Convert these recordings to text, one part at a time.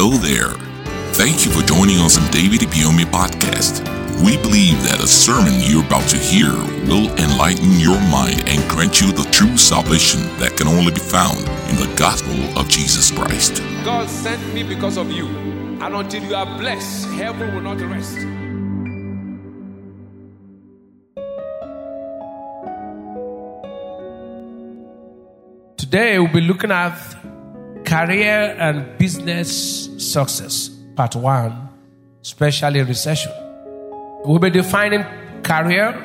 Hello there. Thank you for joining us on David Ibiyeomie podcast. We believe that a sermon you're about to hear will enlighten your mind and grant you the true salvation that can only be found in the gospel of Jesus Christ. God sent me because of you. And until you are blessed, heaven will not rest. Today we'll be looking at career and business success, part one, especially recession. We'll be defining career,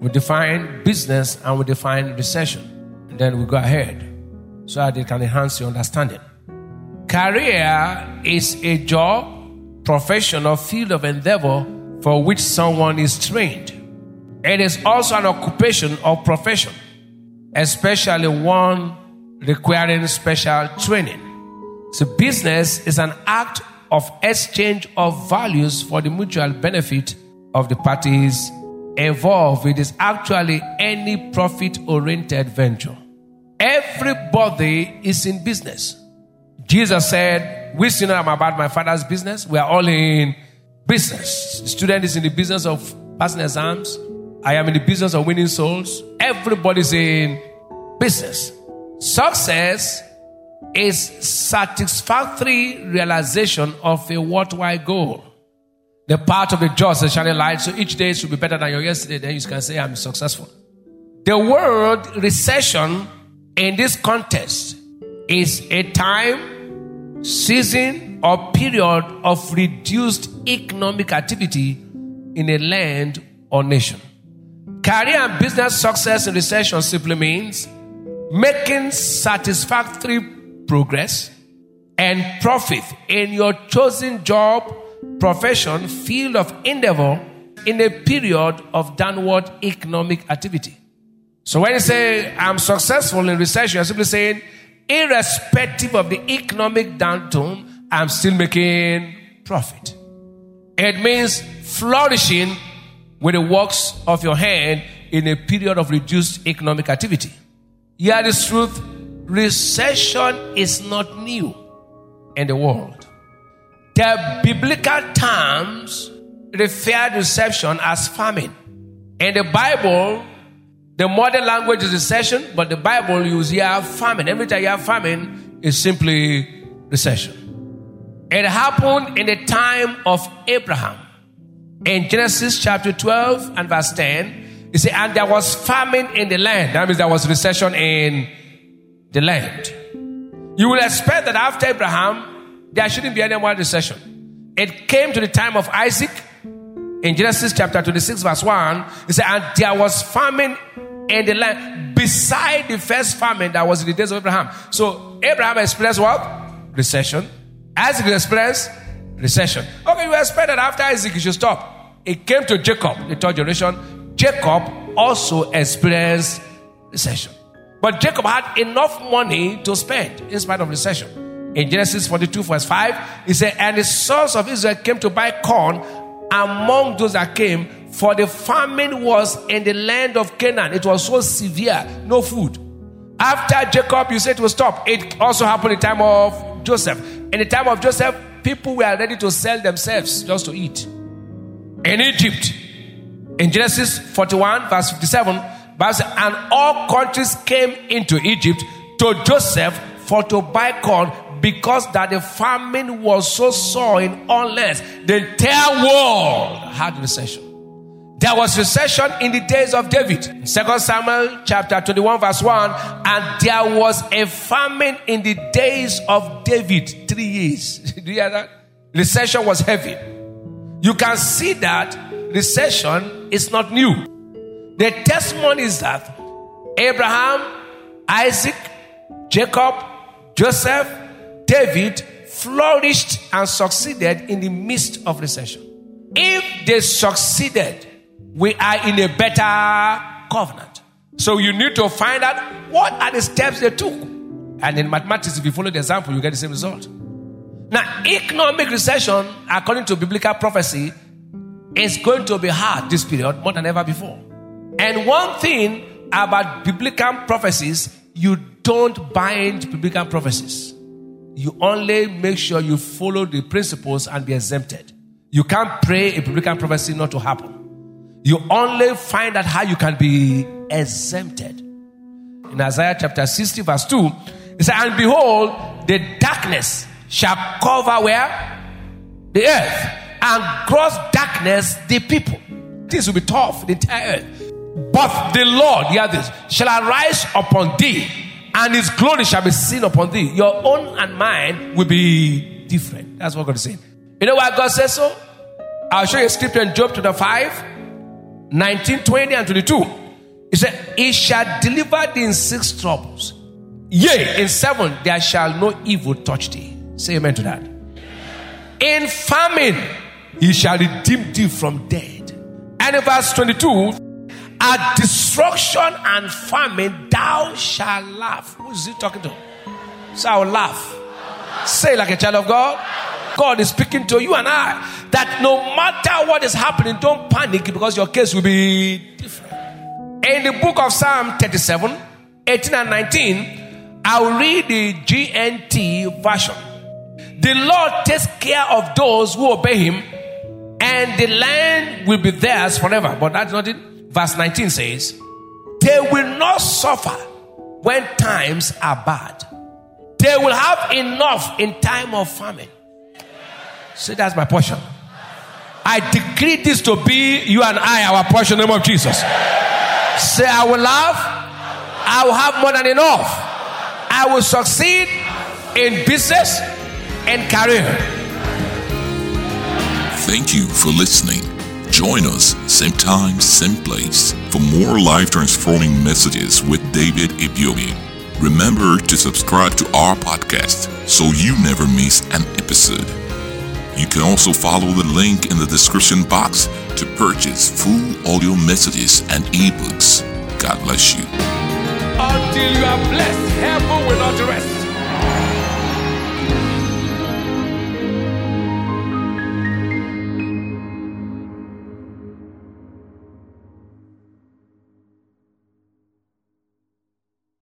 we define business, and we define recession. And then we go ahead so that it can enhance your understanding. Career is a job, profession, or field of endeavor for which someone is trained. It is also an occupation or profession, especially one requiring special training. So, business is an act of exchange of values for the mutual benefit of the parties involved. It is actually any profit oriented venture. Everybody is in business. Jesus said, We still know about my father's business. We are all in business. The student is in the business of passing exams. I am in the business of winning souls. Everybody's in business. Success is satisfactory realization of a worthwhile goal. The path of the just is shining light, so each day should be better than your yesterday. Then you can say, I'm successful. The word recession in this context is a time, season, or period of reduced economic activity in a land or nation. Career and business success in recession simply means making satisfactory progress and profit in your chosen job, profession, field of endeavor in a period of downward economic activity. So when you say I'm successful in recession, you're simply saying, irrespective of the economic downturn, I'm still making profit. It means flourishing with the works of your hand in a period of reduced economic activity. Hear this truth recession is not new in the world. The biblical terms refer to recession as famine. In the Bible, the modern language is recession, but the Bible uses here famine. Every time you have famine, it's simply recession. It happened in the time of Abraham. In Genesis chapter 12 and verse 10, you see, and there was famine in the land. That means there was recession in the land. You will expect that after Abraham, there shouldn't be any more recession. It came to the time of Isaac in Genesis chapter 26, verse 1. It said, and there was famine in the land beside the first famine that was in the days of Abraham. So Abraham experienced what? Recession. Isaac experienced recession. Okay, you expect that after Isaac, you should stop. It came to Jacob, the third generation. Jacob also experienced recession. But Jacob had enough money to spend in spite of recession. In Genesis 42, verse 5, he said, And the sons of Israel came to buy corn among those that came, for the famine was in the land of Canaan. It was so severe, no food. After Jacob, you said it will stop. It also happened in the time of Joseph. In the time of Joseph, people were ready to sell themselves just to eat. In Egypt, in Genesis 41, verse 57, and all countries came into Egypt to Joseph for to buy corn because that the famine was so sore in all lands. The entire world had recession. There was recession in the days of David. In 2 Samuel chapter 21 verse 1, and there was a famine in the days of David, three years. Do you hear that? Recession was heavy. You can see that recession is not new. The testimony is that Abraham, Isaac, Jacob, Joseph, David flourished and succeeded in the midst of recession. If they succeeded, we are in a better covenant. So you need to find out what are the steps they took. And in mathematics, if you follow the example, you get the same result. Now, economic recession, according to biblical prophecy, is going to be hard this period more than ever before. And one thing about biblical prophecies, you don't bind biblical prophecies. you only make sure you follow the principles and be exempted. You can't pray a biblical prophecy not to happen. You only find out how you can be exempted. In Isaiah chapter 60, verse 2, it says, And behold, the darkness shall cover where? The earth. And gross darkness the people. This will be tough, the entire earth. But the Lord, hear this, shall arise upon thee, and his glory shall be seen upon thee. Your own and mine will be different. That's what God is saying. You know why God says so? I'll show you a scripture in Job chapter 5, 19, 20, and 22. He said, He shall deliver thee in six troubles. Yea, in seven there shall no evil touch thee. Say amen to that. In famine, he shall redeem thee from death. And in verse 22, at destruction and famine, thou shalt laugh. Who is he talking to? Will laugh. Say like a child of God. God is speaking to you and I that no matter what is happening, don't panic because your case will be different. In the book of Psalm 37, 18 and 19, I'll read the GNT version. The Lord takes care of those who obey him, and the land will be theirs forever. But that's not it verse 19 says, They will not suffer when times are bad. They will have enough in time of famine. So that's my portion. I decree this to be you and I, our portion, in the name of Jesus. Say, I will laugh. I will have more than enough. I will succeed in business and career. Thank you for listening. Join us, same time, same place, for more life transforming messages with David Ibiyeomie. Remember to subscribe to our podcast so you never miss an episode. You can also follow the link in the description box to purchase full audio messages and ebooks. God bless you.